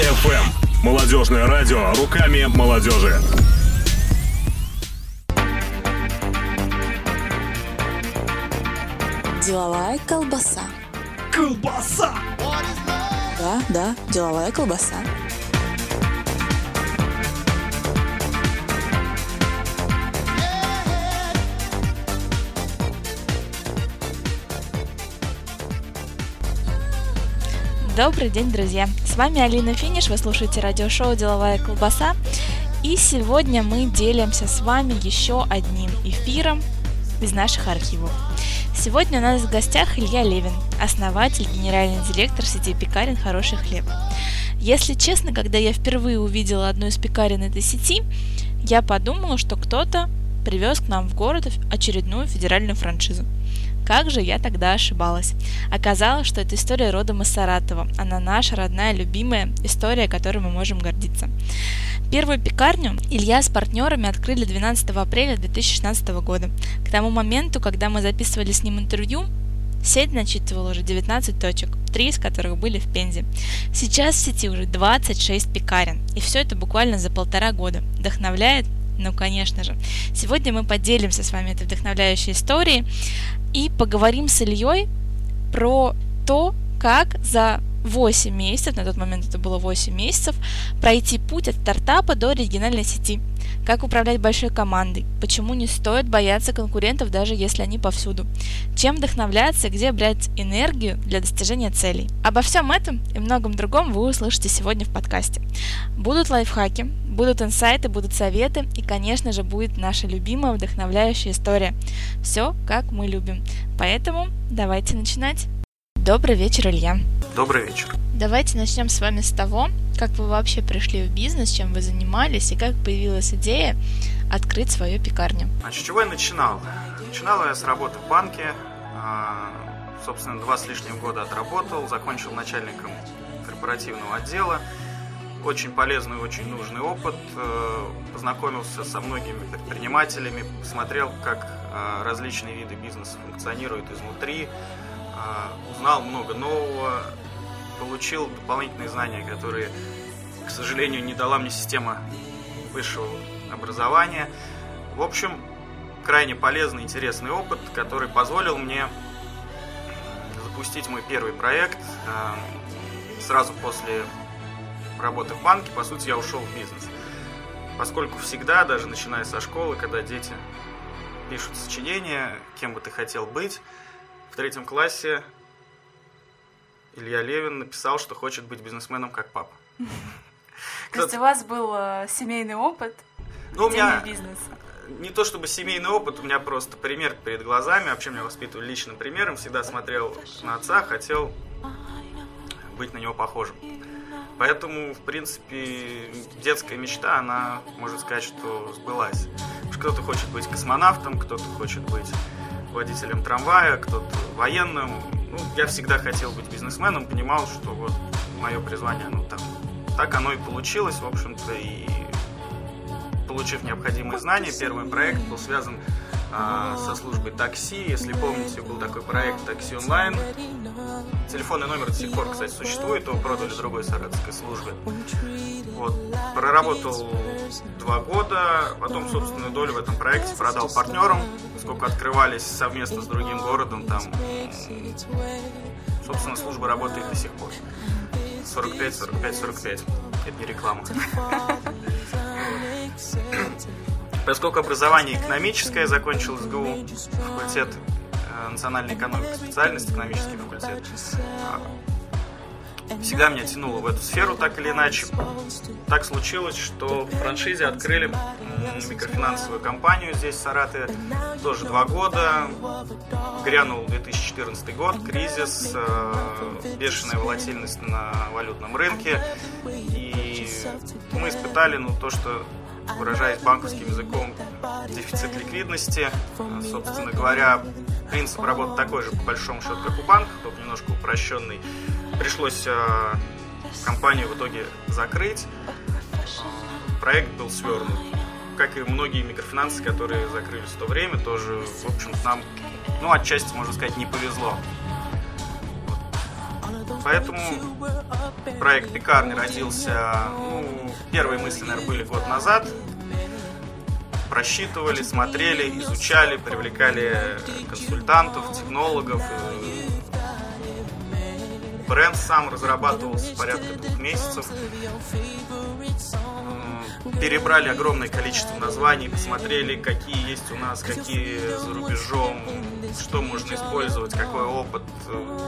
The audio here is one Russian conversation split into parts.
FM. Молодежное радио руками молодежи. Деловая колбаса. Колбаса! Да, да, деловая колбаса. Добрый день, друзья! С вами Алина Финиш, вы слушаете радиошоу «Деловая колбаса». И сегодня мы делимся с вами еще одним эфиром из наших архивов. Сегодня у нас в гостях Илья Левин, основатель, генеральный директор сети пекарен «Хороший хлеб». Если честно, когда я впервые увидела одну из пекарен этой сети, я подумала, что кто-то привез к нам в город очередную федеральную франшизу. Как же я тогда ошибалась. Оказалось, что эта история родом из Саратова. Она наша родная, любимая история, которой мы можем гордиться. Первую пекарню Илья с партнерами открыли 12 апреля 2016 года. К тому моменту, когда мы записывали с ним интервью, Сеть насчитывала уже 19 точек, три из которых были в Пензе. Сейчас в сети уже 26 пекарен, и все это буквально за полтора года. Вдохновляет? Ну, конечно же. Сегодня мы поделимся с вами этой вдохновляющей историей и поговорим с Ильей про то, как за 8 месяцев, на тот момент это было 8 месяцев, пройти путь от стартапа до региональной сети. Как управлять большой командой, почему не стоит бояться конкурентов, даже если они повсюду, чем вдохновляться и где брать энергию для достижения целей. Обо всем этом и многом другом вы услышите сегодня в подкасте. Будут лайфхаки, будут инсайты, будут советы и, конечно же, будет наша любимая вдохновляющая история. Все, как мы любим. Поэтому давайте начинать. Добрый вечер, Илья. Добрый вечер. Давайте начнем с вами с того, как вы вообще пришли в бизнес, чем вы занимались и как появилась идея открыть свою пекарню. А с чего я начинал? Начинал я с работы в банке. А, собственно, два с лишним года отработал, закончил начальником корпоративного отдела. Очень полезный, очень нужный опыт. Э, познакомился со многими предпринимателями, посмотрел, как а, различные виды бизнеса функционируют изнутри, узнал много нового, получил дополнительные знания, которые, к сожалению, не дала мне система высшего образования. В общем, крайне полезный, интересный опыт, который позволил мне запустить мой первый проект. А, сразу после работы в банке, по сути, я ушел в бизнес. Поскольку всегда, даже начиная со школы, когда дети пишут сочинения, кем бы ты хотел быть, в третьем классе Илья Левин написал, что хочет быть бизнесменом как папа. То есть у вас был э, семейный опыт ну, у меня? Не то чтобы семейный опыт, у меня просто пример перед глазами. Вообще меня воспитывали личным примером. Всегда смотрел на отца, хотел быть на него похожим. Поэтому, в принципе, детская мечта, она, можно сказать, что сбылась. Кто-то хочет быть космонавтом, кто-то хочет быть водителем трамвая, кто-то военным. Ну, я всегда хотел быть бизнесменом, понимал, что вот мое призвание, ну, там, так оно и получилось, в общем-то, и получив необходимые знания, первый проект был связан а, со службой такси. Если помните, был такой проект «Такси онлайн». Телефонный номер до сих пор, кстати, существует, его продали другой саратовской службе. Вот. Проработал два года, потом собственную долю в этом проекте продал партнерам, поскольку открывались совместно с другим городом, там, собственно, служба работает до сих пор. 45, 45, 45. Это не реклама. Поскольку образование экономическое, закончил СГУ, факультет э, национальной экономики, специальность экономический факультет. Всегда меня тянуло в эту сферу так или иначе. Так случилось, что в франшизе открыли микрофинансовую компанию здесь, в Саратове. Тоже два года. Грянул 2014 год, кризис, э, бешеная волатильность на валютном рынке. И мы испытали ну, то, что выражаясь банковским языком, дефицит ликвидности. Собственно говоря, принцип работы такой же, по большому счету, как у банка, только немножко упрощенный. Пришлось э, компанию в итоге закрыть. Э, проект был свернут. Как и многие микрофинансы, которые закрылись в то время, тоже, в общем нам, ну, отчасти, можно сказать, не повезло. Поэтому проект «Пекарни» родился, ну, первые мысли, наверное, были год назад. Просчитывали, смотрели, изучали, привлекали консультантов, технологов. Бренд сам разрабатывался порядка двух месяцев перебрали огромное количество названий, посмотрели, какие есть у нас, какие за рубежом, что можно использовать, какой опыт.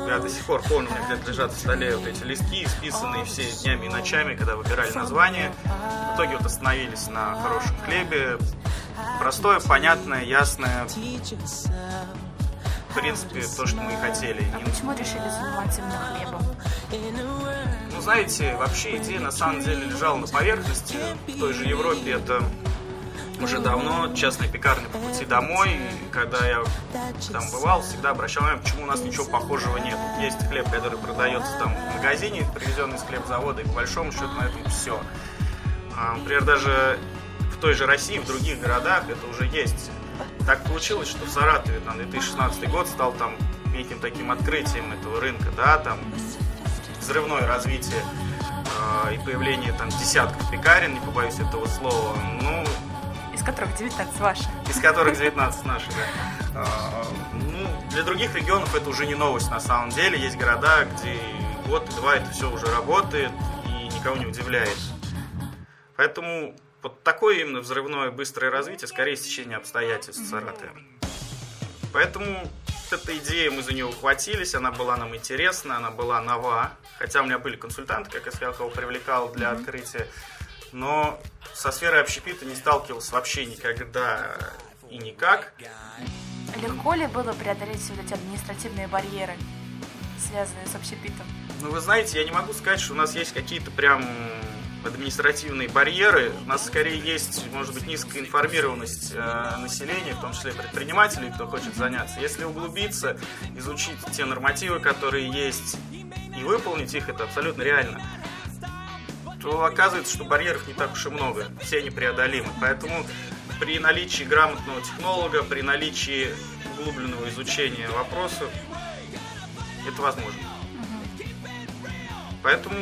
Я до сих пор помню, у меня где-то лежат в столе вот эти листки, списанные все днями и ночами, когда выбирали название. В итоге вот остановились на хорошем хлебе. Простое, понятное, ясное. В принципе, то, что мы и хотели. А почему решили заниматься именно хлебом? Знаете, вообще идея на самом деле лежала на поверхности. В той же Европе это уже давно частная пекарня по пути домой. И когда я там бывал, всегда обращал внимание, почему у нас ничего похожего нет. Есть хлеб, который продается там в магазине, привезенный из хлебзавода, и по большому счету на этом все. А, например, даже в той же России, в других городах это уже есть. Так получилось, что в Саратове там 2016 год стал там неким таким открытием этого рынка, да, там взрывное развитие э, и появление там десятков пекарен, не побоюсь этого слова, ну... Из которых 19 ваши. Из которых 19 наши, да. Э, ну, для других регионов это уже не новость на самом деле. Есть города, где год-два это все уже работает и никого не удивляет. Поэтому вот такое именно взрывное быстрое развитие, скорее стечение обстоятельств Саратове. Поэтому эта идея, мы за нее ухватились, она была нам интересна, она была нова. Хотя у меня были консультанты, как я сказал, кого привлекал для mm-hmm. открытия. Но со сферой общепита не сталкивался вообще никогда и никак. Легко ли было преодолеть все эти административные барьеры, связанные с общепитом? Ну, вы знаете, я не могу сказать, что у нас есть какие-то прям административные барьеры. У нас скорее есть, может быть, низкая информированность э, населения, в том числе предпринимателей, кто хочет заняться. Если углубиться, изучить те нормативы, которые есть, и выполнить их, это абсолютно реально то оказывается, что барьеров не так уж и много, все они преодолимы. Поэтому при наличии грамотного технолога, при наличии углубленного изучения вопросов, это возможно. Поэтому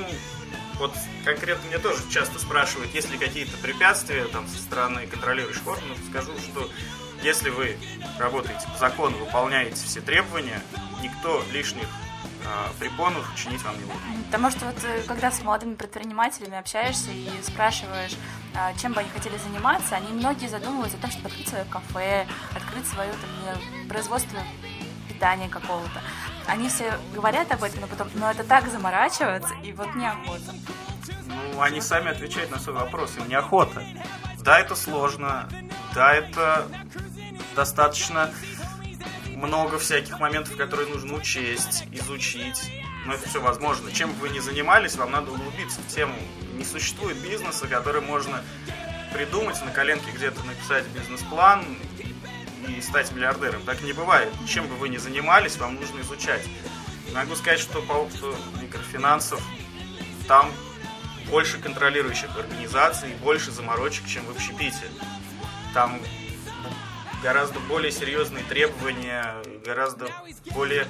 вот конкретно мне тоже часто спрашивают, есть ли какие-то препятствия там со стороны контролирующих органов. Скажу, что если вы работаете по закону, выполняете все требования, никто лишних а, препонов чинить вам не будет. Потому что вот э, когда с молодыми предпринимателями общаешься и спрашиваешь, а, чем бы они хотели заниматься, они многие задумываются о том, чтобы открыть свое кафе, открыть свое там, производство питания какого-то. Они все говорят об этом, но потом, но это так заморачиваться, и вот неохота. Ну, они сами отвечают на свой вопрос, им неохота. Да, это сложно, да, это достаточно много всяких моментов, которые нужно учесть, изучить. Но это все возможно. Чем бы вы ни занимались, вам надо углубиться в тему. Не существует бизнеса, который можно придумать, на коленке где-то написать бизнес-план и стать миллиардером. Так не бывает. Чем бы вы ни занимались, вам нужно изучать. Могу сказать, что по опыту микрофинансов там больше контролирующих организаций, больше заморочек, чем в общепите. Там гораздо более серьезные требования, гораздо более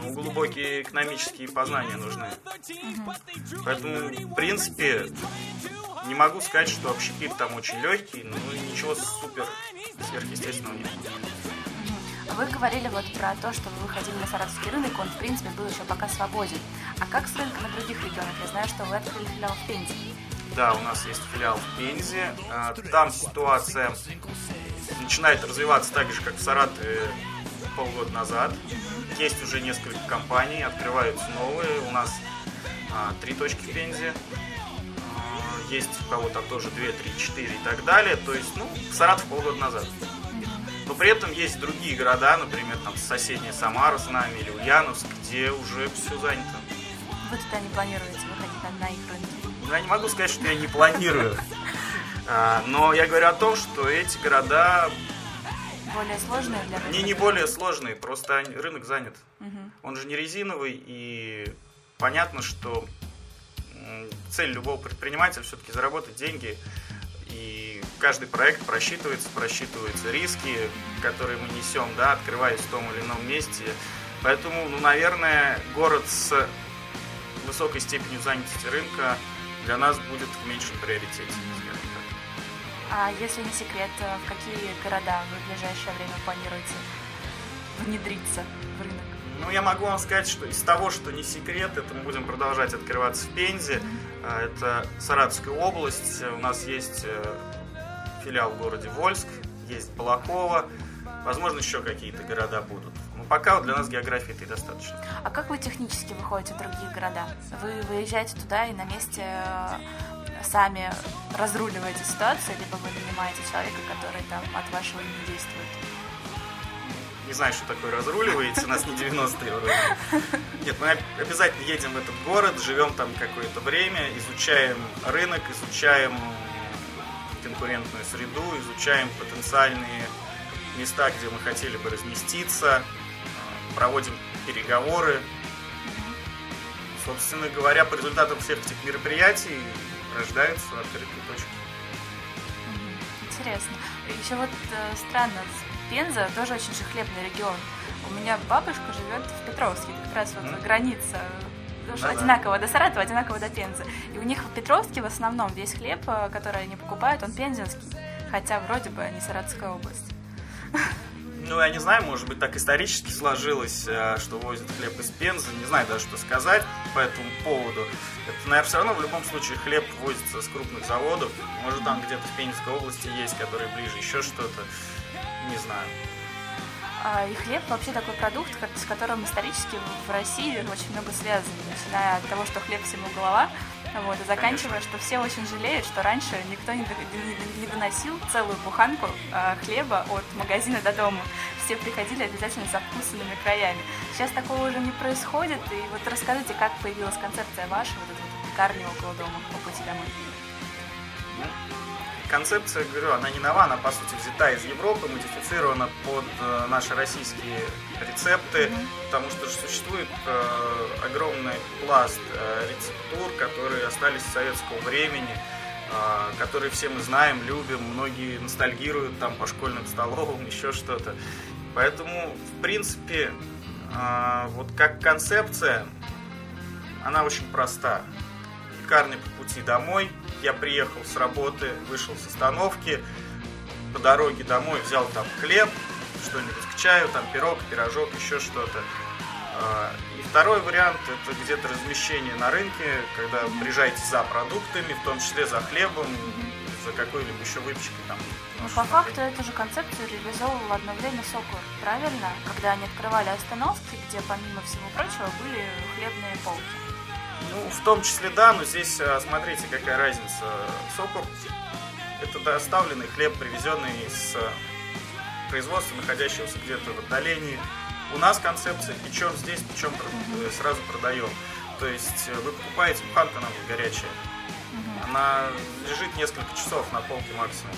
ну, глубокие экономические познания нужны. Поэтому, в принципе, не могу сказать, что общепит там очень легкий, но ничего супер сверхъестественного нет. Вы говорили вот про то, что вы выходили на саратовский рынок, он, в принципе, был еще пока свободен. А как с рынком на других регионах? Я знаю, что вы открыли филиал в Пензе. Да, у нас есть филиал в Пензе. А, там ситуация начинает развиваться так же, как в Саратове полгода назад. Есть уже несколько компаний, открываются новые. У нас а, три точки в Пензе. А, есть у кого-то тоже 2, 3, 4 и так далее. То есть, ну, Саратов полгода назад. Но при этом есть другие города, например, там соседняя Самара с нами или Ульяновск, где уже все занято. Вы туда не планируете выходить на их рынки? Ну, я не могу сказать, что я не планирую. А, но я говорю о том, что эти города... Более сложные для рынка? Не, не более сложные, просто рынок занят. Угу. Он же не резиновый, и понятно, что цель любого предпринимателя все-таки заработать деньги и каждый проект просчитывается, просчитываются риски, которые мы несем, да, открываясь в том или ином месте. Поэтому, ну, наверное, город с высокой степенью занятости рынка для нас будет в меньшем приоритете, скажем так. А если не секрет, э, в какие города вы в ближайшее время планируете внедриться в рынок? Ну, я могу вам сказать, что из того, что не секрет, это мы будем продолжать открываться в Пензе. А, Это Саратовская область. У нас есть э, филиал в городе Вольск, есть Балакова. Возможно, еще какие-то города будут. Пока для нас географии это и достаточно. А как вы технически выходите в другие города? Вы выезжаете туда и на месте э, сами разруливаете ситуацию, либо вы нанимаете человека, который там от вашего имени действует? Не знаю, что такое разруливаете, у нас не 90-е вроде. Нет, мы обязательно едем в этот город, живем там какое-то время, изучаем рынок, изучаем конкурентную среду, изучаем потенциальные места, где мы хотели бы разместиться, проводим переговоры. Собственно говоря, по результатам всех этих мероприятий рождаются открытые точки. Интересно. Еще вот э, странно, Пенза тоже очень же хлебный регион. У меня бабушка живет в Петровске, как раз вот Мгм. граница. потому что Да-да. одинаково до Саратова, одинаково до Пензы. И у них в Петровске в основном весь хлеб, э, который они покупают, он пензенский. Хотя вроде бы не Саратовская область. Ну, я не знаю, может быть, так исторически сложилось, э, что возят хлеб из Пензы. Не знаю даже, что сказать по этому поводу. Это, наверное, все равно в любом случае хлеб возится с крупных заводов. Может, там где-то в Пензенской области есть, которые ближе, еще что-то. Не знаю. А, И хлеб вообще такой продукт, с которым исторически в России очень много связано, начиная от того, что хлеб всему голова, вот, и заканчивая, что все очень жалеют, что раньше никто не, не- не доносил целую буханку а, хлеба от магазина до дома. Все приходили обязательно со вкусными краями. Сейчас такого уже не происходит, и вот расскажите, как появилась концепция ваша, вот эта вот пекарня около дома по пути домой. Концепция, говорю, она не нова, она, по сути, взята из Европы, модифицирована под э, наши российские рецепты, потому что же существует э, огромный пласт э, рецептур, которые остались с советского времени, э, которые все мы знаем, любим, многие ностальгируют там по школьным столовым, еще что-то. Поэтому, в принципе, э, вот как концепция, она очень проста. Пекарня по пути домой. Я приехал с работы, вышел с остановки. По дороге домой взял там хлеб, что-нибудь к чаю, там пирог, пирожок, еще что-то. А, И второй вариант это где-то размещение на рынке, когда приезжаете за продуктами, в том числе за хлебом, за какой-либо еще выпечкой там. Ну, по факту эту же концепцию реализовывал одно время Сокур, правильно? Когда они открывали остановки, где помимо всего прочего были хлебные полки. Ну, в том числе, да, но здесь, а, смотрите, какая разница. Сокур – это доставленный хлеб, привезенный из а, производства, находящегося где-то в отдалении. У нас концепция печем здесь, печем э, сразу продаем. То есть э, вы покупаете, буханка она будет горячая. Она лежит несколько часов на полке максимум.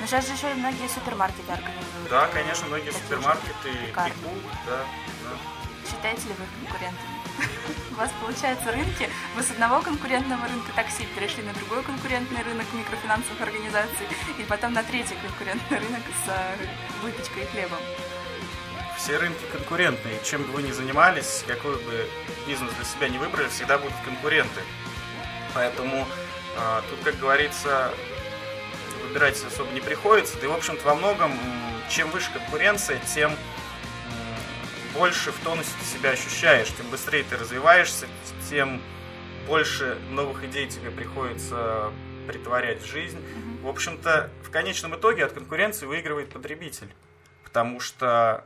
Но сейчас же еще и многие супермаркеты организуют. Да, э, конечно, многие супермаркеты пекут, да, да. Считаете ли вы их конкурентами? У вас, получается, рынки, вы с одного конкурентного рынка такси перешли на другой конкурентный рынок микрофинансовых организаций, и потом на третий конкурентный рынок с э, выпечкой и хлебом. Все рынки конкурентные. Чем бы вы ни занимались, какой бы бизнес для себя не выбрали, всегда будут конкуренты. Поэтому а, тут, как говорится, выбирать особо не приходится. Да и, в общем-то, во многом, чем выше конкуренция, тем больше в тонусе ты себя ощущаешь, тем быстрее ты развиваешься, тем больше новых идей тебе приходится притворять в жизнь. В общем-то, в конечном итоге от конкуренции выигрывает потребитель, потому что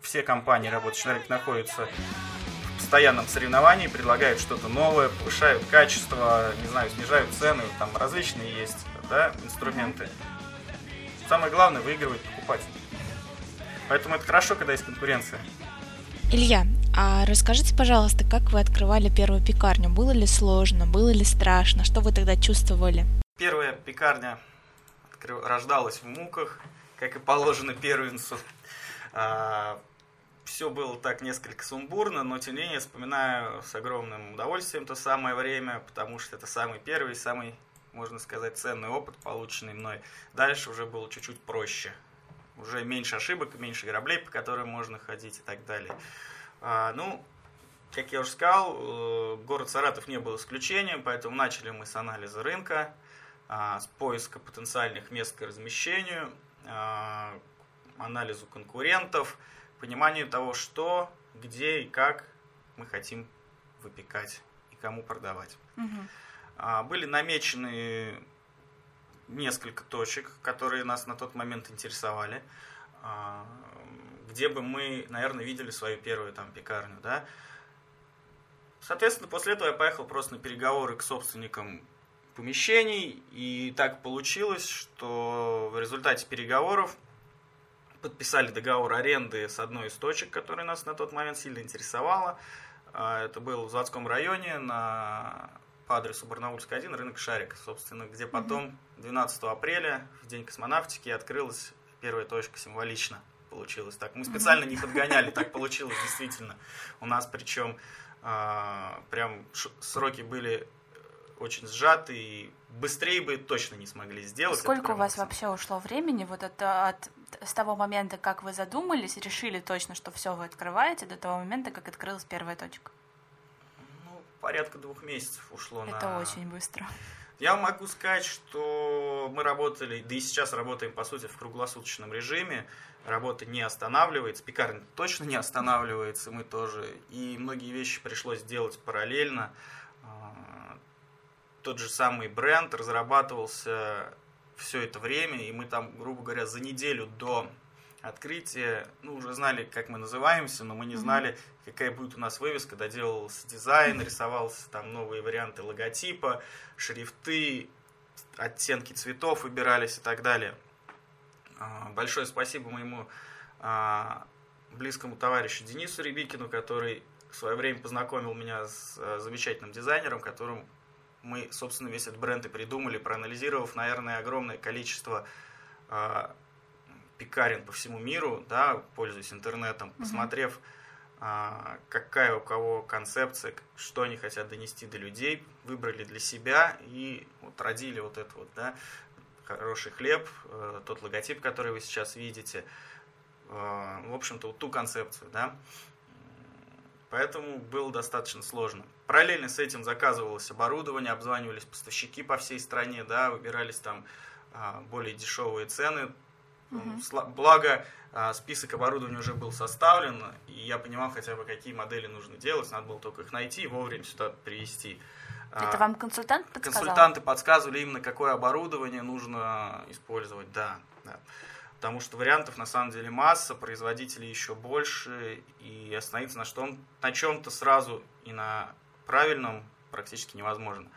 все компании, работающие на рынке, находятся в постоянном соревновании, предлагают что-то новое, повышают качество, не знаю, снижают цены, там различные есть да, инструменты. Самое главное, выигрывает покупатель. Поэтому это хорошо, когда есть конкуренция. Илья, а расскажите, пожалуйста, как вы открывали первую пекарню? Было ли сложно, было ли страшно? Что вы тогда чувствовали? Первая пекарня рождалась в муках, как и положено первенцу. Все было так несколько сумбурно, но тем не менее вспоминаю с огромным удовольствием то самое время, потому что это самый первый, самый, можно сказать, ценный опыт, полученный мной. Дальше уже было чуть-чуть проще. Уже меньше ошибок, меньше граблей, по которым можно ходить и так далее. А, ну, как я уже сказал, э, город Саратов не был исключением, поэтому начали мы с анализа рынка, а, с поиска потенциальных мест к размещению, а, анализу конкурентов, пониманию того, что, где и как мы хотим выпекать и кому продавать. Мгм. Были намечены несколько точек, которые нас на тот момент интересовали, а, где бы мы, наверное, видели свою первую там пекарню, да. Соответственно, после этого я поехал просто на переговоры к собственникам помещений, и так получилось, что в результате переговоров подписали договор аренды с одной из точек, которая нас на тот момент сильно интересовала. А, Это был в заводском районе на по адресу Барнаульская 1, рынок Шарик, собственно, где потом 12 апреля, в день космонавтики, открылась первая точка символично. Получилось так. Мы специально не подгоняли, так получилось действительно. У нас причем а, прям сроки были очень сжаты, и быстрее бы точно не смогли сделать. Сколько у вас вообще ушло времени вот это от с того момента, как вы задумались, решили точно, что все вы открываете, до того момента, как открылась первая точка? Порядка двух месяцев ушло на... Это очень быстро. Я могу сказать, что мы работали, да и сейчас работаем, по сути, в круглосуточном режиме. Работа не останавливается, пекарня точно не останавливается, мы тоже. И многие вещи пришлось делать параллельно. А, Тот же самый бренд разрабатывался все это время, и мы там, грубо говоря, за неделю до открытия, ну, уже знали, как мы называемся, но мы не знали, какая будет у нас вывеска, доделывался дизайн, рисовался там новые варианты логотипа, шрифты, оттенки цветов выбирались и так далее. А, Большое спасибо моему а, близкому товарищу Денису Рябикину, который в свое время познакомил меня с а, замечательным дизайнером, которым мы, собственно, весь этот бренд и придумали, проанализировав, наверное, огромное количество пекарен по всему миру, да, пользуясь интернетом, посмотрев, а, какая у кого концепция, что они хотят донести до людей, выбрали для себя и вот родили вот это вот, да, хороший хлеб, э, тот логотип, который вы сейчас видите, э, в общем-то, вот ту концепцию, да. Поэтому было достаточно сложно. Параллельно с этим заказывалось оборудование, обзванивались поставщики по всей стране, да, выбирались там а, более дешевые цены. Сла- Благо, а, список оборудования уже был составлен, и я понимал хотя бы, какие модели нужно делать, надо было только их найти и вовремя сюда привезти. А, Это вам консультант подсказал? Консультанты подсказывали именно, какое оборудование нужно использовать, да. да. Потому что вариантов на самом деле масса, производителей еще больше, и остановиться на, что, на чем-то сразу и на правильном практически невозможно.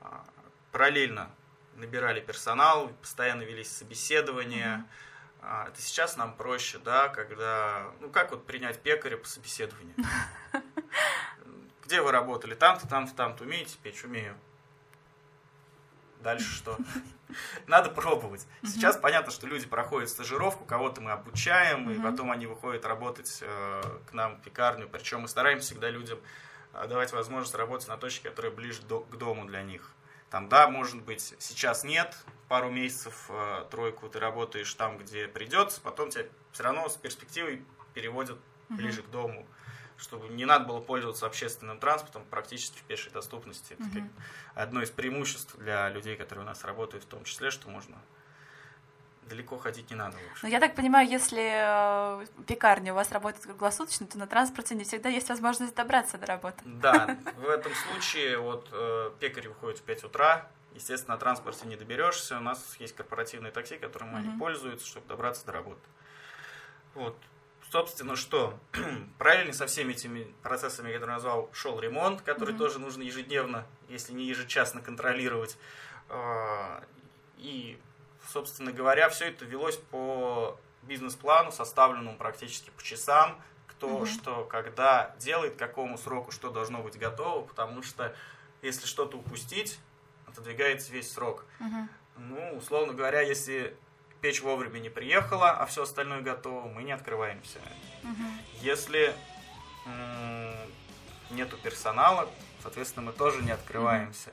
А, Параллельно набирали персонал, постоянно велись собеседования. А, Это сейчас нам проще, да, когда, ну как вот принять пекаря по собеседованию? Где вы работали? Там-то, там-то, там-то. Умеете печь? Умею. Дальше что? Надо пробовать. Сейчас понятно, что люди проходят стажировку, кого-то мы обучаем, и потом они выходят работать э, к нам в пекарню. Причем мы стараемся всегда людям э, давать возможность работать на точке, которая ближе к дому для них. Там, да, может быть, сейчас нет, пару месяцев, э, тройку ты работаешь там, где придется, потом тебя все равно с перспективой переводят ближе к дому, чтобы не надо было пользоваться общественным транспортом практически в пешей доступности. Это как одно из преимуществ для людей, которые у нас работают, в том числе, что можно далеко ходить не надо. Ну, я так понимаю, если э, пекарня у вас работает круглосуточно, то на транспорте не всегда есть возможность добраться до работы. Да, в этом случае вот э, пекарь выходит в 5 утра, естественно, на транспорте не доберешься, у нас есть корпоративные такси, которым они пользуются, чтобы добраться до работы. Вот. Собственно, что? Параллельно со всеми этими процессами, я назвал, шел ремонт, который тоже нужно ежедневно, если не ежечасно контролировать. А, И, собственно говоря, все это велось по бизнес-плану, составленному практически по часам, кто что, когда делает, к какому сроку что должно быть готово, потому что если что-то упустить, отодвигается весь срок. Ну, условно говоря, если печь вовремя не приехала, а все остальное готово, мы не открываемся. Если м, нету персонала, соответственно, мы тоже не открываемся.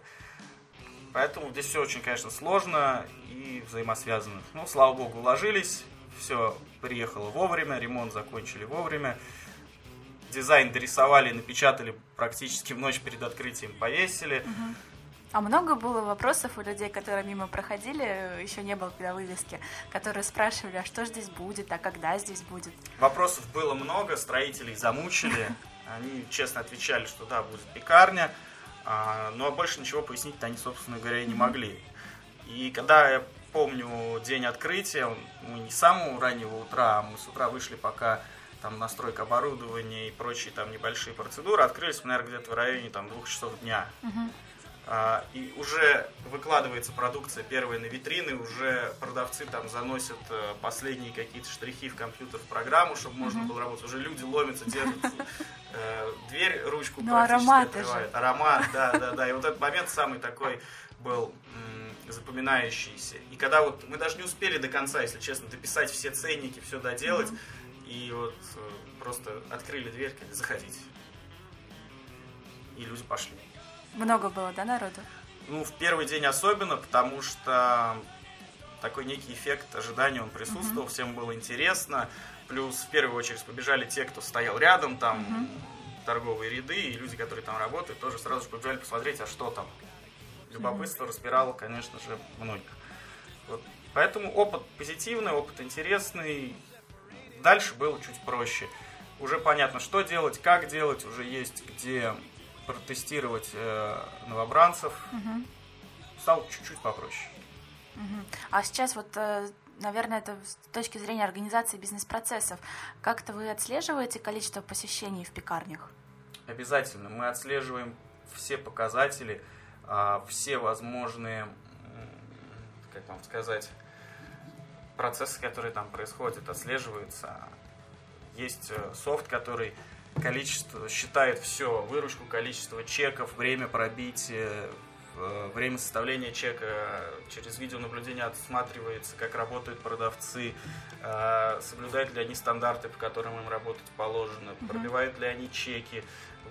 Поэтому здесь все очень, конечно, сложно и взаимосвязано. Ну, слава богу, уложились, все приехало вовремя, ремонт закончили вовремя. дизайн дорисовали, напечатали практически в ночь перед открытием, повесили. А много было вопросов у людей, которые мимо проходили, еще не было когда вывески, которые спрашивали, а что здесь будет, а когда здесь будет? Вопросов было много, строителей замучили. Они честно отвечали, что да, будет пекарня, а, но больше ничего пояснить они, собственно говоря, не могли. И когда я помню день открытия, мы не с самого раннего утра, а мы с утра вышли, пока там настройка оборудования и прочие там небольшие процедуры, открылись мы, наверное, где-то в районе там двух часов дня. А, и уже выкладывается продукция первая на витрины, уже продавцы там заносят э, последние какие-то штрихи в компьютер, в программу, чтобы можно было работать. Уже люди ломятся, держат э, дверь, ручку Ну, практически ароматы открывают. Аромат, да, да, да. И вот этот момент самый такой был запоминающийся. И когда вот мы даже не успели до конца, если честно, дописать все ценники, все доделать, и вот э, просто открыли дверь, заходите. И люди пошли. Много было, да, народу? Ну, в первый день особенно, потому что такой некий эффект ожидания он присутствовал, всем было интересно. Плюс в первую очередь побежали те, кто стоял рядом, там торговые ряды, и люди, которые там работают, тоже сразу же побежали посмотреть, а что там. Любопытство распирало, конечно же, многих. Вот. Поэтому опыт позитивный, опыт интересный. Дальше было чуть проще. Уже понятно, что делать, как делать, уже есть где протестировать э, новобранцев. Стало чуть-чуть попроще. А сейчас вот, э, наверное, это с точки зрения организации бизнес-процессов. Как-то вы отслеживаете количество посещений в пекарнях? Обязательно. Мы отслеживаем все показатели, а, все возможные, как вам сказать, процессы, которые там происходят, отслеживаются. Есть э, софт, который количество считает все, выручку, количество чеков, время пробития, э, время составления чека через видеонаблюдение отсматривается, как работают продавцы, э, соблюдают ли они стандарты, по которым им работать положено, пробивают ли они чеки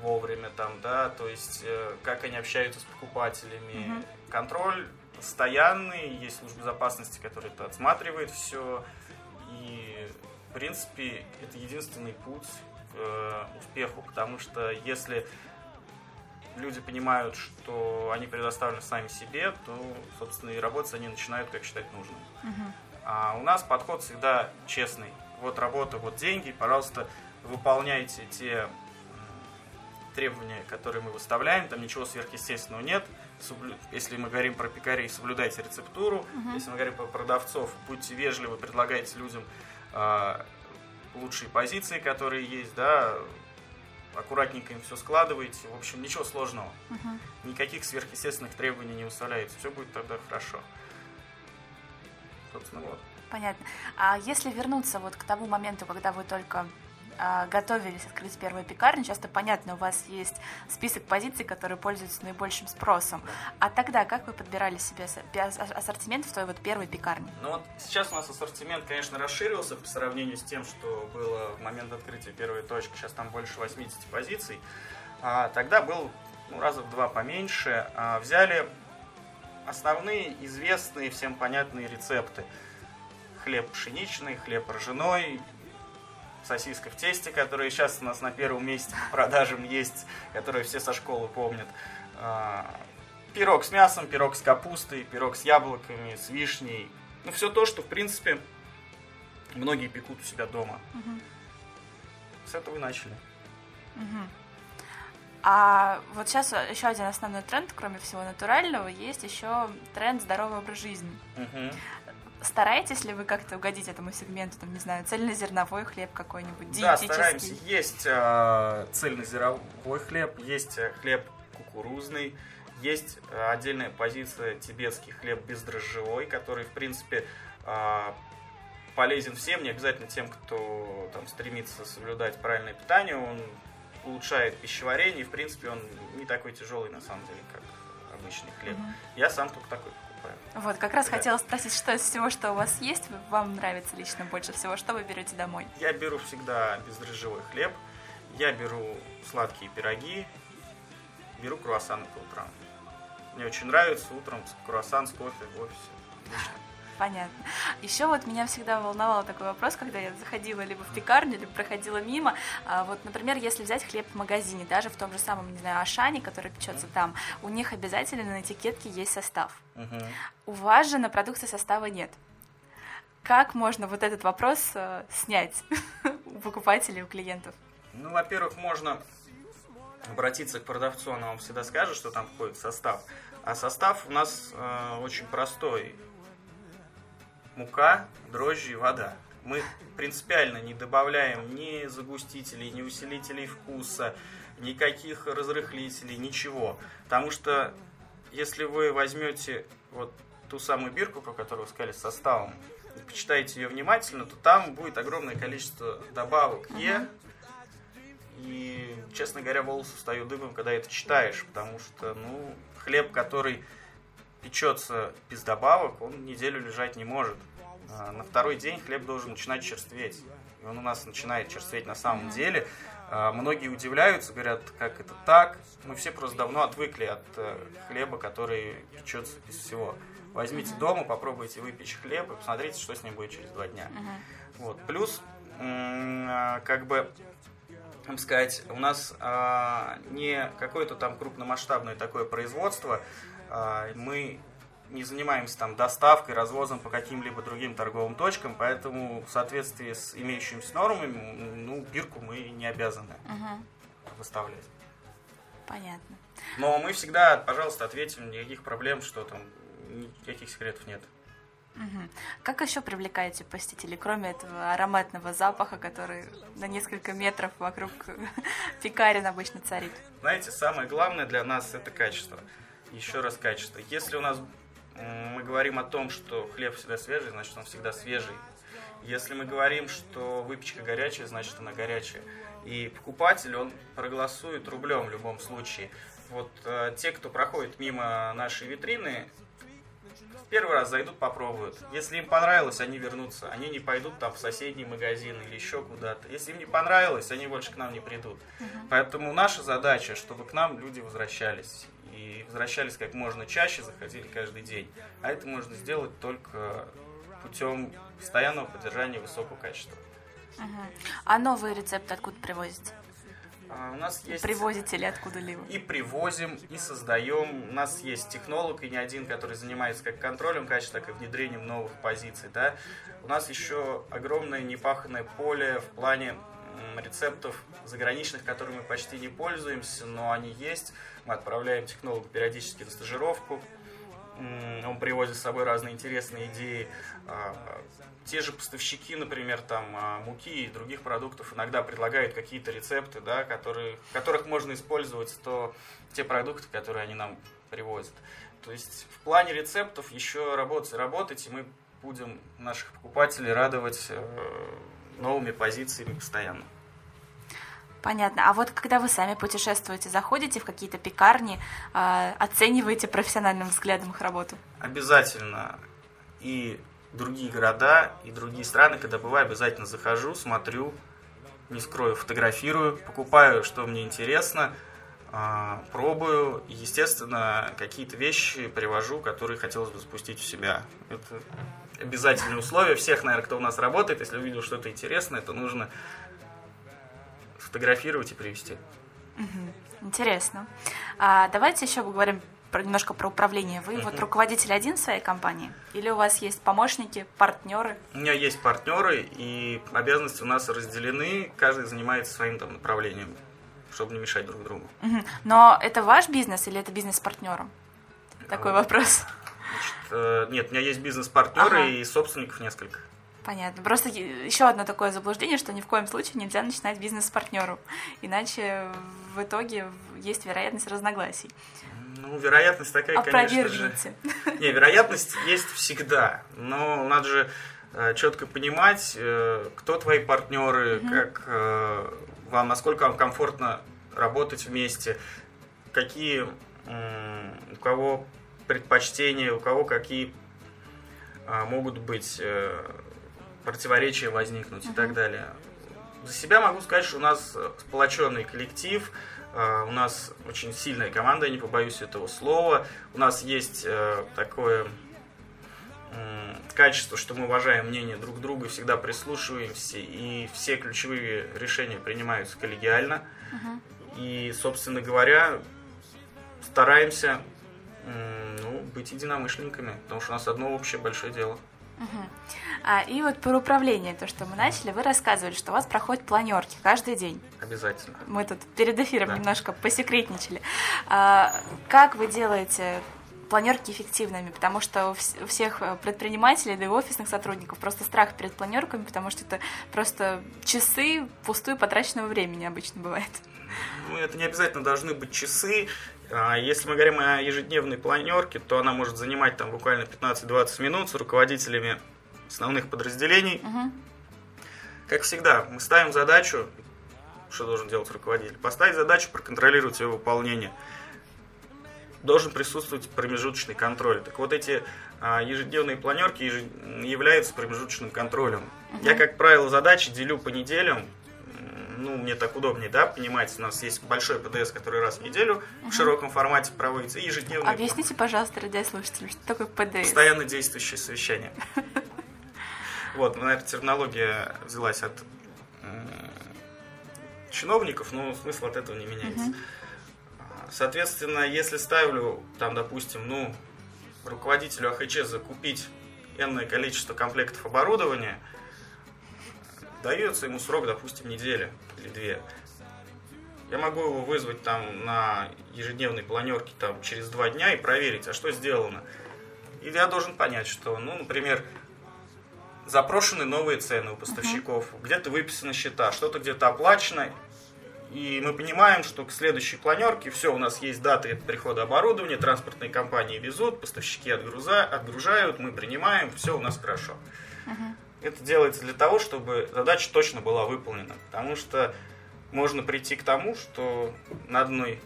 вовремя там, да, то есть э, как они общаются с покупателями. Контроль постоянный, есть служба безопасности, которая это отсматривает все, и в принципе это единственный путь к э, успеху, потому что если люди понимают, что они предоставлены сами себе, то, собственно, и работать они начинают, как считать нужным. А у нас подход всегда честный. Вот работа, вот деньги, пожалуйста, выполняйте те требования, которые мы выставляем, там ничего сверхъестественного нет. Соблю- Если мы говорим про пекарей, соблюдайте рецептуру. Если мы говорим про продавцов, будьте вежливы, предлагайте людям а, лучшие позиции, которые есть, да, аккуратненько им все складываете. В общем, ничего сложного. Никаких сверхъестественных требований не выставляется. Все будет тогда хорошо. Собственно, вот. Понятно. А если вернуться вот к тому моменту, когда вы только готовились открыть первую пекарню, часто понятно, у вас есть список позиций, которые пользуются наибольшим спросом. А тогда как вы подбирали себе ассортимент в той вот первой пекарне? Ну вот сейчас у нас ассортимент, конечно, расширился по сравнению с тем, что было в момент открытия первой точки. Сейчас там больше 80 позиций. А тогда был ну, раза в два поменьше. А взяли основные, известные, всем понятные рецепты. Хлеб пшеничный, хлеб ржаной, сосиска в тесте, которая сейчас у нас на первом месте по продажам есть, которые все со школы помнят. А, Пирог с мясом, пирог с капустой, пирог с яблоками, с вишней. Ну, все то, что, в принципе, многие пекут у себя дома. С этого и начали. А вот сейчас еще один основной тренд, кроме всего натурального, есть еще тренд здоровый образ жизни. Мгм. Стараетесь ли вы как-то угодить этому сегменту, там, не знаю, цельнозерновой хлеб какой-нибудь, Да, диетический? стараемся. Есть э, цельнозерновой хлеб, есть э, хлеб кукурузный, есть э, отдельная позиция тибетский хлеб бездрожжевой, который, в принципе, э, полезен всем, не обязательно тем, кто там стремится соблюдать правильное питание. Он улучшает пищеварение, и, в принципе, он не такой тяжелый, на самом деле, как обычный хлеб. Я сам только такой покупаю. Вот, как раз Да. хотела спросить, что из всего, что у вас есть, вам нравится лично больше всего, что вы берете домой? Я беру всегда бездрожжевой хлеб, я беру сладкие пироги, беру круассаны по утрам. Мне очень нравится утром круассан с кофе в офисе. Отлично. Понятно. Еще вот меня всегда волновал такой вопрос, когда я заходила либо в пекарню, либо проходила мимо. А вот, например, если взять хлеб в магазине, даже в том же самом, не знаю, Ашане, который печется там, у них обязательно на этикетке есть состав. У вас же на продукции состава нет. Как можно вот этот вопрос э, снять у покупателей, у клиентов? Ну, во-первых, можно обратиться к продавцу, он вам всегда скажет, что там входит состав. А состав у нас э, очень простой. Мука, дрожжи и вода. Мы принципиально не добавляем ни загустителей, ни усилителей вкуса, никаких разрыхлителей, ничего. Потому что если вы возьмете вот ту самую бирку, про которую вы сказали, с составом, и почитаете ее внимательно, то там будет огромное количество добавок Е. И, честно говоря, волосы встают дыбом, когда это читаешь, потому что, ну, хлеб, который печется без добавок, он неделю лежать не может. А на второй день хлеб должен начинать черстветь. И он у нас начинает черстветь на самом деле. А, Многие удивляются, говорят, как это так. Мы все просто давно отвыкли от э, хлеба, который печется без всего. Возьмите дома, попробуйте выпечь хлеб и посмотрите, что с ним будет через два дня. Вот. Плюс, а, как бы, сказать, у нас не какое-то там крупномасштабное такое производство. А, мы не занимаемся там доставкой, развозом по каким-либо другим торговым точкам, поэтому в соответствии с имеющимися нормами, ну, бирку мы не обязаны выставлять. Понятно. Но мы всегда, пожалуйста, ответим, никаких проблем, что там, никаких секретов нет. Мгм. Как еще привлекаете посетителей, кроме этого ароматного запаха, который на несколько метров вокруг пекарен обычно царит? Знаете, самое главное для нас это качество. Еще раз качество. Если у нас мы говорим о том, что хлеб всегда свежий, значит он всегда свежий. Если мы говорим, что выпечка горячая, значит она горячая. И покупатель, он проголосует рублем в любом случае. Вот э, те, кто проходит мимо нашей витрины, в первый раз зайдут, попробуют. Если им понравилось, они вернутся. Они не пойдут там в соседний магазин или еще куда-то. Если им не понравилось, они больше к нам не придут. Поэтому наша задача, чтобы к нам люди возвращались. И возвращались как можно чаще, заходили каждый день. А это можно сделать только путем постоянного поддержания высокого качества. Мгм. А новые рецепты откуда привозите? А у нас есть... Привозите ли откуда-либо? и привозим, и создаем. У нас есть технолог, и не один, который занимается как контролем качества, так и внедрением новых позиций. Да? У нас еще огромное непаханное поле в плане рецептов заграничных, которыми мы почти не пользуемся, но они есть. Мы отправляем технологу периодически на стажировку. Он привозит с собой разные интересные идеи. А, Те же поставщики, например, там а, муки и других продуктов иногда предлагают какие-то рецепты, да, которые, которых можно использовать то, те продукты, которые они нам привозят. То есть в плане рецептов еще работать и работать, и мы будем наших покупателей радовать э, новыми позициями постоянно. Понятно. А вот когда вы сами путешествуете, заходите в какие-то пекарни, а, оцениваете профессиональным взглядом их работу? Обязательно и другие города, и другие страны, когда бываю, обязательно захожу, смотрю, не скрою, фотографирую, покупаю, что мне интересно, а, пробую, и, естественно, какие-то вещи привожу, которые хотелось бы запустить в себя. Это обязательное условие всех, наверное, кто у нас работает. Если увидел что-то интересное, то нужно сфотографировать и привести. Интересно. А, давайте еще поговорим про- немножко про управление. Вы вот руководитель один своей компании? Или у вас есть помощники, партнеры? У меня есть партнеры, и обязанности у нас разделены, каждый занимается своим там направлением, чтобы не мешать друг другу. Но это ваш бизнес или это бизнес с партнером? Такой А, вопрос. Значит, э, нет, у меня есть бизнес-партнеры Ага. и собственников несколько. Понятно. Просто еще одно такое заблуждение, что ни в коем случае нельзя начинать бизнес с партнером. Иначе в итоге есть вероятность разногласий. Ну, вероятность такая, конечно же. Не, вероятность есть всегда, но надо же четко понимать, э, кто твои партнеры, как э, вам, насколько вам комфортно работать вместе, какие у кого предпочтения, у кого какие а, могут быть э, противоречия возникнуть и так далее. За себя могу сказать, что у нас э, сплоченный коллектив, э, у нас очень сильная команда, я не побоюсь этого слова. У нас есть э, такое качество, что мы уважаем мнение друг друга, всегда прислушиваемся, и все ключевые решения принимаются коллегиально. Uh-huh. И, собственно говоря, стараемся ну, быть единомышленниками, потому что у нас одно общее большое дело. Угу. А, и вот про управление, то, что мы начали, вы рассказывали, что у вас проходят планерки каждый день. Обязательно. Мы тут перед эфиром да. немножко посекретничали. А, как вы делаете планерки эффективными, потому что у всех предпринимателей, да и офисных сотрудников просто страх перед планерками, потому что это просто часы пустую потраченного времени обычно бывает. Ну, это не обязательно должны быть часы. А если мы говорим о ежедневной планерке, то она может занимать там буквально 15-20 минут с руководителями основных подразделений. Угу. Как всегда, мы ставим задачу, что должен делать руководитель, поставить задачу проконтролировать ее выполнение. Должен присутствовать промежуточный контроль. Так вот эти а, ежедневные планерки являются промежуточным контролем. Угу. Я, как правило, задачи делю по неделям ну, мне так удобнее, да, понимаете, у нас есть большой ПДС, который раз в неделю угу. в широком формате проводится, и ежедневный. Объясните, пожалуйста, радиослушателям, что такое ПДС? Постоянно действующее совещание. Вот, ну, наверное, терминология взялась от чиновников, но смысл от этого не меняется. Соответственно, если ставлю, там, допустим, ну, руководителю АХЧ закупить энное количество комплектов оборудования, дается ему срок, допустим, недели или две. Я могу его вызвать там на ежедневной планерке там, через два дня и проверить, а что сделано. Или я должен понять, что, ну, например, запрошены новые цены у поставщиков, uh-huh. где-то выписаны счета, что-то где-то оплачено, и мы понимаем, что к следующей планерке все, у нас есть даты прихода оборудования, транспортные компании везут, поставщики отгруза, отгружают, мы принимаем, все у нас хорошо. Uh-huh. Это делается для того, чтобы задача точно была выполнена. Потому что можно прийти к тому, что на, одной,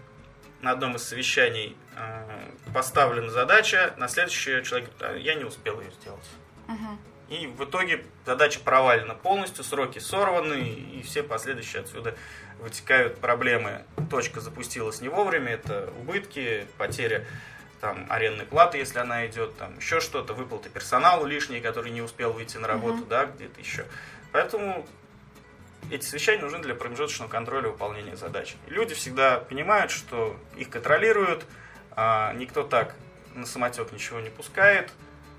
на одном из совещаний э, поставлена задача, на следующий человек говорит, а я не успел ее сделать. Угу. И в итоге задача провалена полностью, сроки сорваны, и все последующие отсюда вытекают проблемы. Точка запустилась не вовремя, это убытки, потеря там арендной платы, если она идет, там еще что-то, выплаты персоналу лишние, который не успел выйти на работу, uh-huh. да, где-то еще. Поэтому эти совещания нужны для промежуточного контроля выполнения задач. И люди всегда понимают, что их контролируют, а никто так на самотек ничего не пускает.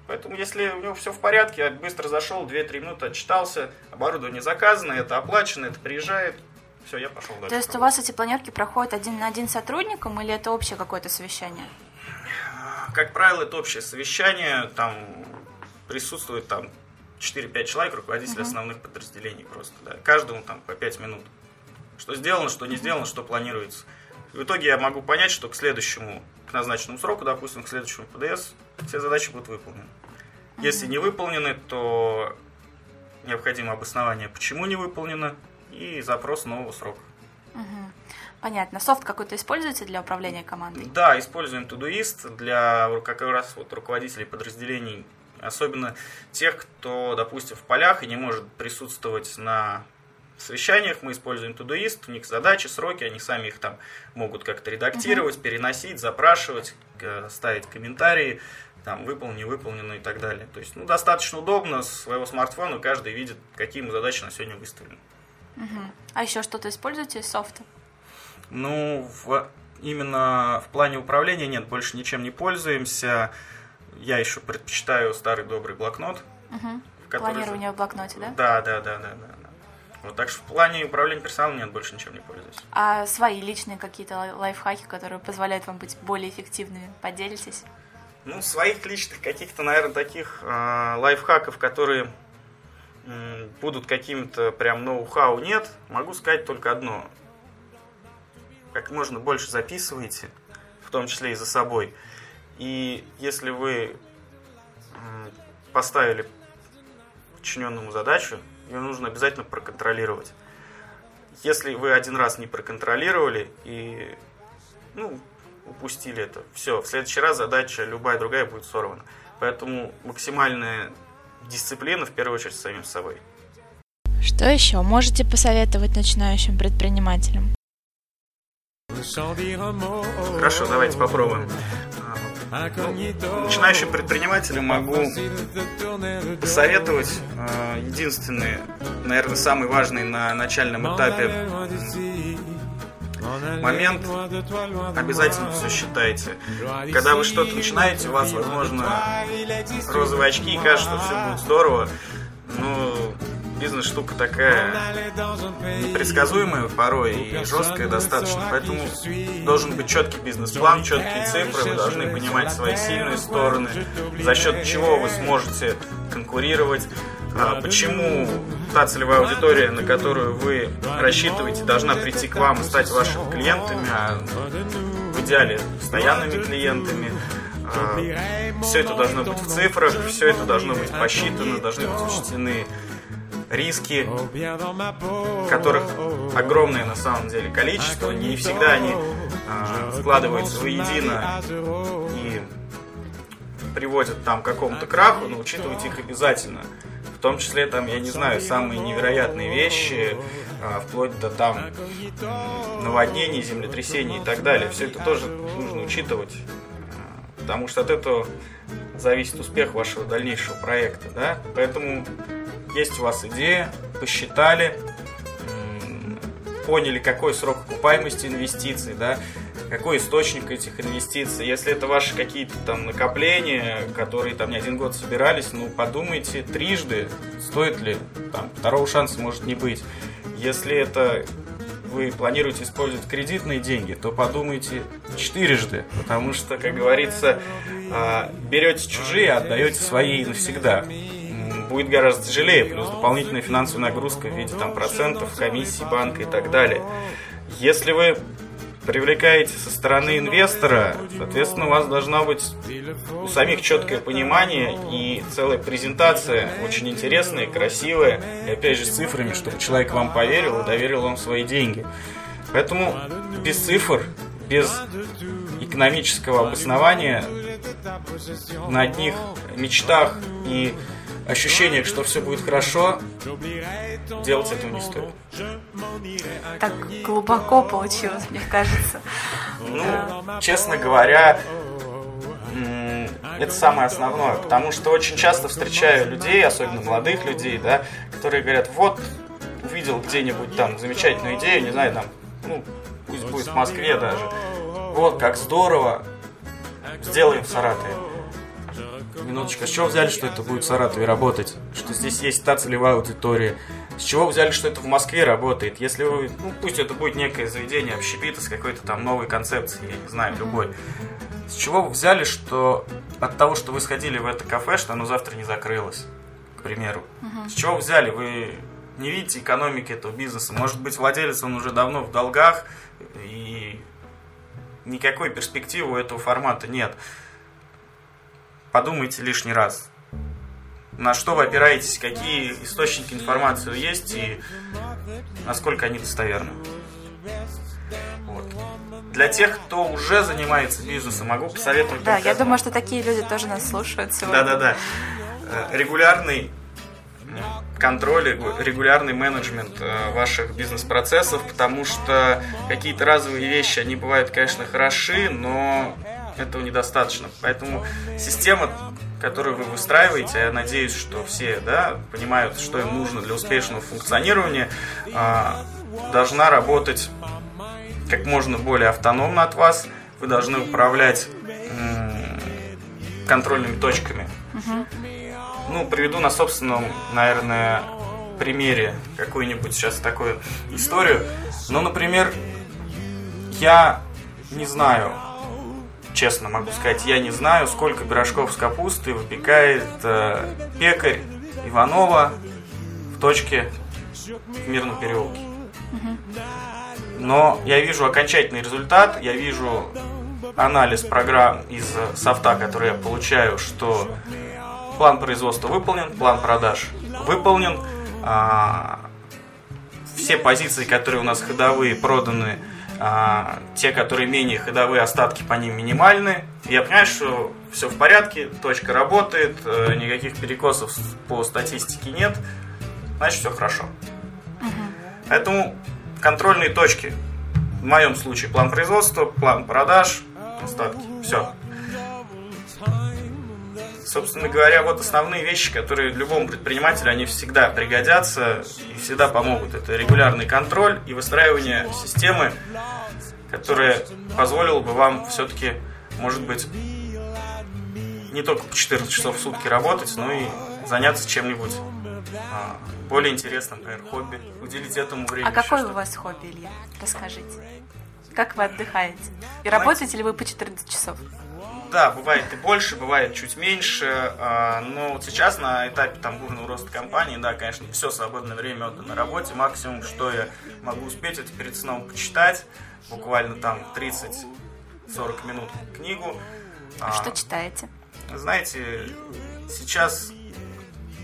Поэтому, если у него все в порядке, быстро зашел, 2-3 минуты отчитался, оборудование заказано, это оплачено, это приезжает, все, я пошел дальше. То есть у вас эти планерки проходят один на один сотрудником или это общее какое-то совещание? Как правило, это общее совещание, там присутствует там 4-5 человек, руководители uh-huh. основных подразделений просто, да. Каждому там по 5 минут. Что сделано, что не сделано, что планируется. И в итоге я могу понять, что к следующему, к назначенному сроку, допустим, к следующему ПДС, все задачи будут выполнены. Uh-huh. Если не выполнены, то необходимо обоснование, почему не выполнено, и запрос нового срока. Uh-huh. Понятно. Софт какой-то используете для управления командой? Да, используем Todoist для как раз вот руководителей подразделений, особенно тех, кто, допустим, в полях и не может присутствовать на совещаниях. Мы используем Todoist, у них задачи, сроки, они сами их там могут как-то редактировать, uh-huh. переносить, запрашивать, ставить комментарии, там, выполнено, не выполнено и так далее. То есть, ну, достаточно удобно, с своего смартфона каждый видит, какие ему задачи на сегодня выставлены. Угу. А еще что-то используете из софта? Ну, в, именно в плане управления нет, больше ничем не пользуемся. Я еще предпочитаю старый добрый блокнот. Угу. Который... Планирование в блокноте, да? Да, да, да, да, да. Вот, так что в плане управления персоналом нет, больше ничем не пользуюсь. А свои личные какие-то лайфхаки, которые позволяют вам быть более эффективными, поделитесь? Ну, своих личных каких-то, наверное, таких э, лайфхаков, которые э, будут каким-то прям ноу-хау нет. Могу сказать только одно как можно больше записываете, в том числе и за собой. И если вы поставили подчиненному задачу, ее нужно обязательно проконтролировать. Если вы один раз не проконтролировали и ну, упустили это, все, в следующий раз задача любая другая будет сорвана. Поэтому максимальная дисциплина в первую очередь с самим собой. Что еще можете посоветовать начинающим предпринимателям? Хорошо, давайте попробуем. Ну, начинающим предпринимателям могу посоветовать э, единственный, наверное, самый важный на начальном этапе момент обязательно все считайте. Когда вы что-то начинаете, у вас, возможно, розовые очки и кажется, что все будет здорово, но бизнес штука такая предсказуемая порой и жесткая достаточно, поэтому должен быть четкий бизнес-план, четкие цифры, вы должны понимать свои сильные стороны, за счет чего вы сможете конкурировать, а почему та целевая аудитория, на которую вы рассчитываете, должна прийти к вам и стать вашими клиентами, а в идеале постоянными клиентами. А, все это должно быть в цифрах, все это должно быть посчитано, должны быть учтены риски, которых огромное на самом деле количество, не всегда они э, складываются воедино и приводят там к какому-то краху, но учитывать их обязательно. В том числе, там, я не знаю, самые невероятные вещи, э, вплоть до там наводнений, землетрясений и так далее. Все это тоже нужно учитывать, э, потому что от этого зависит успех вашего дальнейшего проекта, да? Поэтому есть у вас идея, посчитали, поняли, какой срок окупаемости инвестиций, да, какой источник этих инвестиций. Если это ваши какие-то там накопления, которые там не один год собирались, ну подумайте трижды, стоит ли, там, второго шанса может не быть. Если это вы планируете использовать кредитные деньги, то подумайте четырежды, потому что, как говорится, а, берете чужие, отдаете свои навсегда будет гораздо тяжелее, плюс дополнительная финансовая нагрузка в виде там, процентов, комиссий банка и так далее. Если вы привлекаете со стороны инвестора, соответственно, у вас должна быть у самих четкое понимание и целая презентация, очень интересная, красивая, и опять же с цифрами, чтобы человек вам поверил и доверил вам свои деньги. Поэтому без цифр, без экономического обоснования на одних мечтах и ощущениях, что все будет хорошо, делать этого не стоит. Так глубоко получилось, мне кажется. Ну, честно говоря, это самое основное, потому что очень часто встречаю людей, особенно молодых людей, да, которые говорят, вот, увидел где-нибудь там замечательную идею, не знаю, там, ну, пусть будет в Москве даже, вот, как здорово, сделаем в Саратове минуточку, с чего взяли, что это будет в Саратове работать? Что здесь есть та целевая аудитория? С чего взяли, что это в Москве работает? Если вы, ну пусть это будет некое заведение общепита с какой-то там новой концепцией, я не знаю, любой. С чего вы взяли, что от того, что вы сходили в это кафе, что оно завтра не закрылось, к примеру? Угу. С чего взяли? Вы не видите экономики этого бизнеса? Может быть, владелец, он уже давно в долгах, и никакой перспективы у этого формата нет подумайте лишний раз. На что вы опираетесь, какие источники информации есть и насколько они достоверны. Вот. Для тех, кто уже занимается бизнесом, могу посоветовать. Да, я думаю, что такие люди тоже нас слушают сегодня. Да-да-да. Э, регулярный контроль, регулярный менеджмент э, ваших бизнес-процессов, потому что какие-то разовые вещи, они бывают, конечно, хороши, но этого недостаточно. Поэтому система, которую вы выстраиваете, я надеюсь, что все да, понимают, что им нужно для успешного функционирования, а, должна работать как можно более автономно от вас. Вы должны управлять контрольными точками. Ну, приведу на собственном, наверное, примере какую-нибудь сейчас такую историю. Ну, например, я не знаю, честно могу сказать, я не знаю, сколько пирожков с капустой выпекает э, пекарь Иванова в точке в Мирном переулке. Но я вижу окончательный результат, я вижу анализ программ из софта, который я получаю, что план производства выполнен, план продаж выполнен, а, все позиции, которые у нас ходовые, проданы а, те, которые менее ходовые, остатки по ним минимальны. Я понимаю, что все в порядке, точка работает, э, никаких перекосов по статистике нет, значит все хорошо. Угу. Поэтому контрольные точки. В моем случае план производства, план продаж, остатки. Все. Собственно говоря, вот основные вещи, которые любому предпринимателю, они всегда пригодятся и всегда помогут. Это регулярный контроль и выстраивание системы, которая позволила бы вам все-таки, может быть, не только по 14 часов в сутки работать, но и заняться чем-нибудь а, более интересным, например, хобби, уделить этому время. А какое у вас хобби, Илья? Расскажите. Как вы отдыхаете? И работаете ли вы по 14 часов? Да, бывает и больше, бывает чуть меньше, а, но вот сейчас на этапе там бурного роста компании, да, конечно, все свободное время отдано на работе, максимум, что я могу успеть, это перед сном почитать, буквально там 30-40 минут книгу. А что читаете? Знаете, сейчас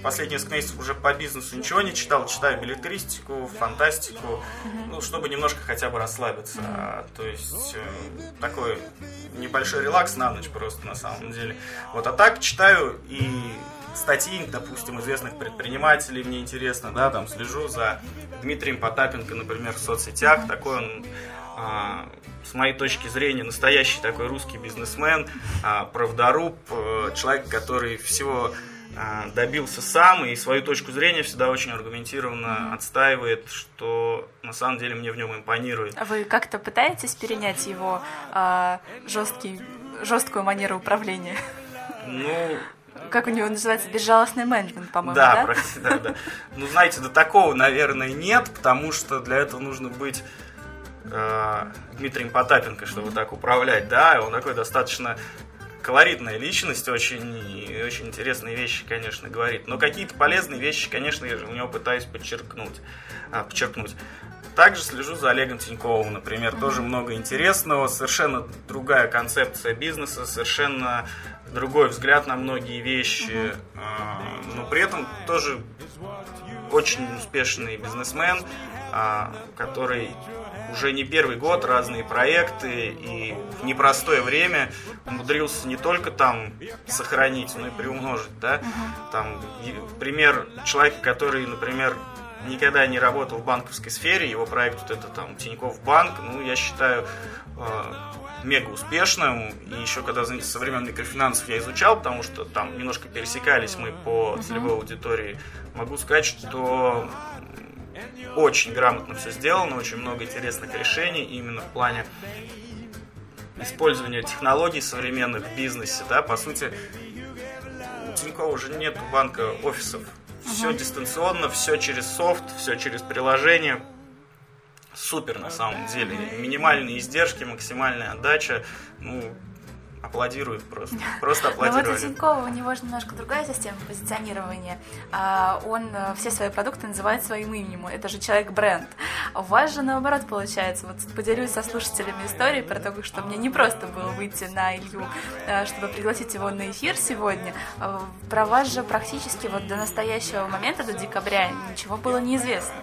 последние несколько месяцев уже по бизнесу ничего не читал, читаю билетристику, фантастику, ну, чтобы немножко хотя бы расслабиться. То есть э, такой небольшой релакс на ночь просто на самом деле. Вот, а так читаю и статьи, допустим, известных предпринимателей, мне интересно, да, там слежу за Дмитрием Потапенко, например, в соцсетях, такой он а, с моей точки зрения, настоящий такой русский бизнесмен, а, правдоруб, э, человек, который всего добился сам и свою точку зрения всегда очень аргументированно отстаивает, что на самом деле мне в нем импонирует. А вы как-то пытаетесь перенять его э, жесткий, жесткую манеру управления? Ну, как у него называется, безжалостный менеджмент, по-моему, да? Да, да, да. Ну, знаете, до такого, наверное, нет, потому что для этого нужно быть э, Дмитрием Потапенко, чтобы так управлять, да, он такой достаточно колоритная личность, очень, очень интересные вещи, конечно, говорит. Но какие-то полезные вещи, конечно, я у него пытаюсь подчеркнуть. А, подчеркнуть. Также слежу за Олегом Тиньковым, например, mm-hmm. тоже много интересного, совершенно другая концепция бизнеса, совершенно другой взгляд на многие вещи, mm-hmm. но при этом тоже очень успешный бизнесмен, а, который уже не первый год разные проекты и в непростое время умудрился не только там сохранить, но и приумножить, да. Uh-huh. Там пример человека, который, например, никогда не работал в банковской сфере, его проект вот это там Тиньков банк, ну, я считаю, э, мега успешным. И еще когда со времен микрофинансов я изучал, потому что там немножко пересекались мы по целевой аудитории, могу сказать, что очень грамотно все сделано, очень много интересных решений именно в плане использования технологий современных в бизнесе, да, по сути, у Тинькова уже нет банка офисов. Все uh дистанционно, все через софт, все через приложение. Супер на самом деле. Минимальные издержки, максимальная отдача. Ну, аплодируют просто. Просто аплодировали. Но вот у Тинькова у него же немножко другая система позиционирования. А, он э, все свои продукты называет своим именем. Это же человек-бренд. У вас же наоборот получается. Вот поделюсь со слушателями истории про то, что мне не просто было выйти на Илью, э, чтобы пригласить его на эфир сегодня. А, про вас же практически вот до настоящего момента, до декабря, ничего было неизвестно.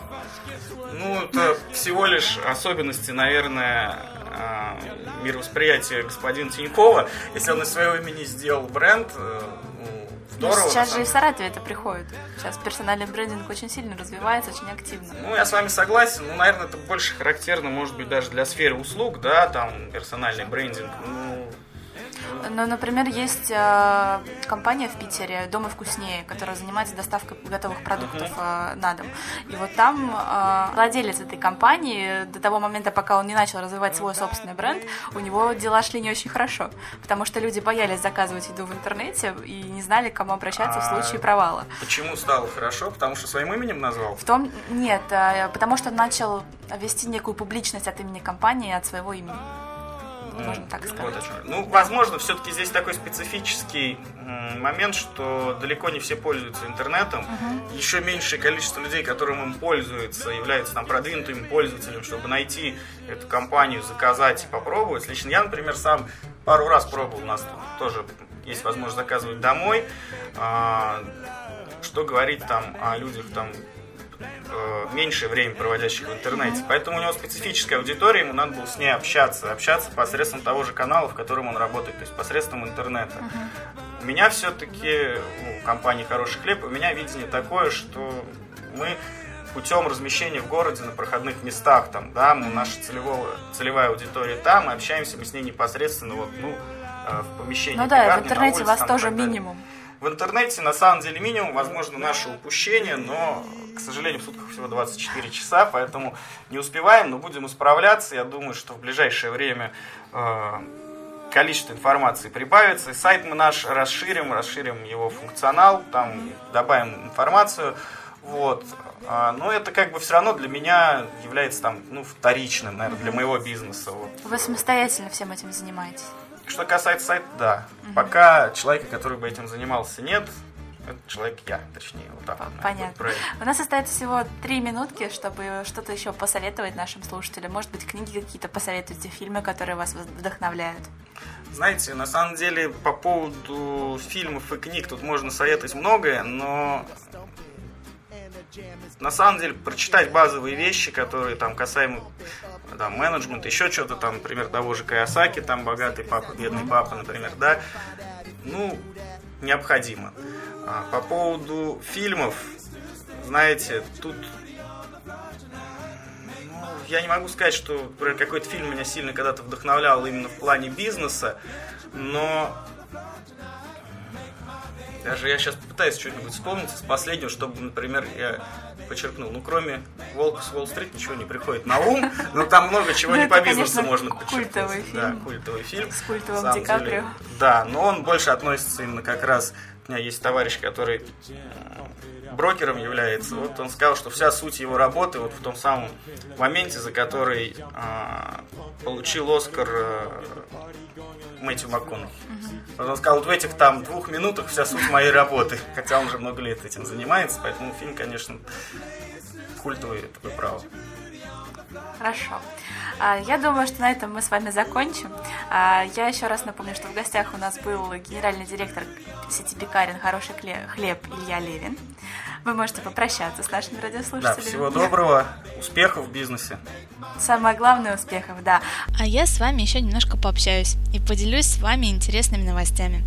Ну, это всего лишь особенности, наверное, а, мировосприятия господина Тинькова. Если он из своего имени сделал бренд, э, ну, здорово. Но сейчас же и в Саратове это приходит. Сейчас персональный брендинг очень сильно развивается, очень активно. Ну, я с вами согласен. Ну, наверное, это больше характерно, может быть, даже для сферы услуг, да, там, персональный брендинг. Ну, ну, например, есть э, компания в Питере «Дома вкуснее», которая занимается доставкой готовых продуктов э, на дом. И вот там э, владелец этой компании до того момента, пока он не начал развивать свой собственный бренд, у него дела шли не очень хорошо, потому что люди боялись заказывать еду в интернете и не знали, к кому обращаться а в случае провала. Почему стало хорошо? Потому что своим именем назвал? В том нет, э, потому что начал вести некую публичность от имени компании, от своего имени можно так сказать. Вот ну, возможно, все-таки здесь такой специфический момент, что далеко не все пользуются интернетом. Угу. Еще меньшее количество людей, которым им пользуются, являются там продвинутым пользователем, чтобы найти эту компанию, заказать и попробовать. Лично я, например, сам пару раз пробовал, у нас тоже есть возможность заказывать домой. А, что говорить там о людях там э, меньшее время проводящих в интернете. Поэтому у него специфическая аудитория, ему надо было с ней общаться, общаться посредством того же канала, в котором он работает, то есть посредством интернета. Uh-huh. У меня все-таки, ну, компании «Хороший хлеб», у меня видение такое, что мы путем размещения в городе на проходных местах, там, да, мы, наша целевого, целевая аудитория там, мы общаемся мы с ней непосредственно вот, ну, э, в помещении. Ну да, в интернете улице, вас там, тоже минимум. в интернете на самом деле минимум, возможно, наше упущение, но, к сожалению, в сутках всего 24 часа, поэтому не успеваем, но будем исправляться. Я думаю, что в ближайшее время э, количество информации прибавится. И сайт мы наш расширим, расширим его функционал, там добавим информацию. Вот. А, но это как бы все равно для меня является там, ну, вторичным, наверное, для моего бизнеса. Вот. Вы самостоятельно всем этим занимаетесь? Что касается сайта, да. Угу. Пока человека, который бы этим занимался, нет. Это человек я, точнее, вот так. Понятно. У нас остается всего три минутки, чтобы что-то еще посоветовать нашим слушателям. Может быть, книги какие-то посоветуйте, фильмы, которые вас вдохновляют. Знаете, на самом деле, по поводу фильмов и книг тут можно советовать многое, но на самом деле прочитать базовые вещи, которые там касаемо там, менеджмента, еще что-то там, например, того же Каясаки, там богатый папа, бедный папа, например, да, ну, необходимо. А, по поводу фильмов, знаете, тут ну, я не могу сказать, что какой-то фильм меня сильно когда-то вдохновлял именно в плане бизнеса, но даже я сейчас попытаюсь что-нибудь вспомнить из последнего, чтобы, например, я подчеркнул. Ну, кроме «Волка с Уолл-стрит» ничего не приходит на ум, но там много чего ну, не по бизнесу можно подчеркнуть. культовый фильм. Да, культовый фильм. С культовым Ди Каприо. Да, но он больше относится именно как раз... У меня есть товарищ, который брокером является. Вот он сказал, что вся суть его работы вот в том самом моменте, за который э, получил Оскар э, Мэтью МакКонахи. Угу. Он сказал, вот в этих там двух минутах вся суть моей работы. Хотя он уже много лет этим занимается, поэтому фильм, конечно, культовый, это вы правы. Хорошо. А, я думаю, что на этом мы с вами закончим. А, я еще раз напомню, что в гостях у нас был генеральный директор сети Пекарин «Хороший хлеб» Илья Левин. Вы можете попрощаться с нашими радиослушателями. Да, всего доброго, успехов в бизнесе. Самое главное успехов, да. А я с вами еще немножко пообщаюсь и поделюсь с вами интересными новостями.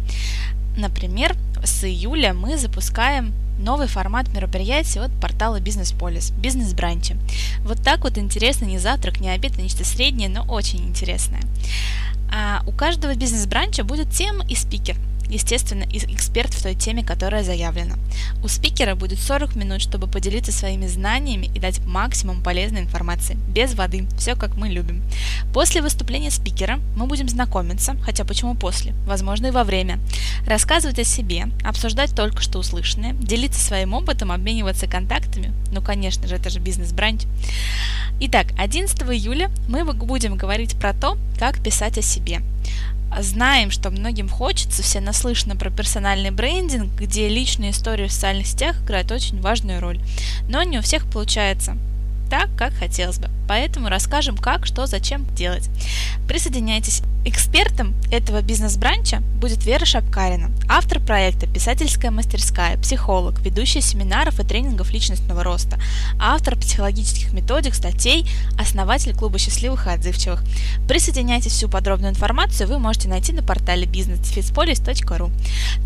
Например, с июля мы запускаем новый формат мероприятий от портала Бизнес Полис, бизнес-бранчи. Вот так вот интересно, не завтрак, не обед, а нечто среднее, но очень интересное. А у каждого бизнес-бранча будет тема и спикер – естественно, эксперт в той теме, которая заявлена. У спикера будет 40 минут, чтобы поделиться своими знаниями и дать максимум полезной информации, без воды, все как мы любим. После выступления спикера мы будем знакомиться, хотя почему после, возможно и во время, рассказывать о себе, обсуждать только что услышанное, делиться своим опытом, обмениваться контактами, ну конечно же, это же бизнес-бранч. Итак, 11 июля мы будем говорить про то, как писать о себе знаем, что многим хочется, все наслышаны про персональный брендинг, где личные истории в социальных сетях играют очень важную роль. Но не у всех получается так, как хотелось бы. Поэтому расскажем, как, что, зачем делать. Присоединяйтесь. Экспертом этого бизнес-бранча будет Вера Шапкарина, автор проекта «Писательская мастерская», психолог, ведущая семинаров и тренингов личностного роста, автор психологических методик, статей, основатель клуба счастливых и отзывчивых. Присоединяйтесь, всю подробную информацию вы можете найти на портале businessfitspolis.ru.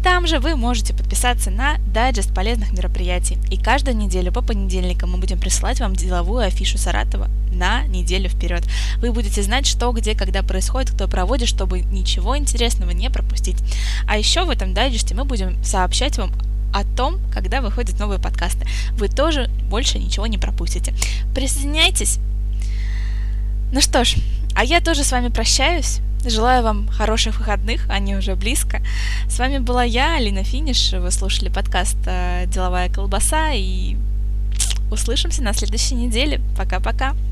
Там же вы можете подписаться на дайджест полезных мероприятий. И каждую неделю по понедельникам мы будем присылать вам деловую афишу Саратова на неделю вперед. Вы будете знать, что, где, когда происходит, кто проводит, чтобы ничего интересного не пропустить. А еще в этом дайджесте мы будем сообщать вам о том, когда выходят новые подкасты. Вы тоже больше ничего не пропустите. Присоединяйтесь. Ну что ж, а я тоже с вами прощаюсь. Желаю вам хороших выходных, они уже близко. С вами была я, Алина Финиш. Вы слушали подкаст э, «Деловая колбаса» и услышимся на следующей неделе. Пока-пока.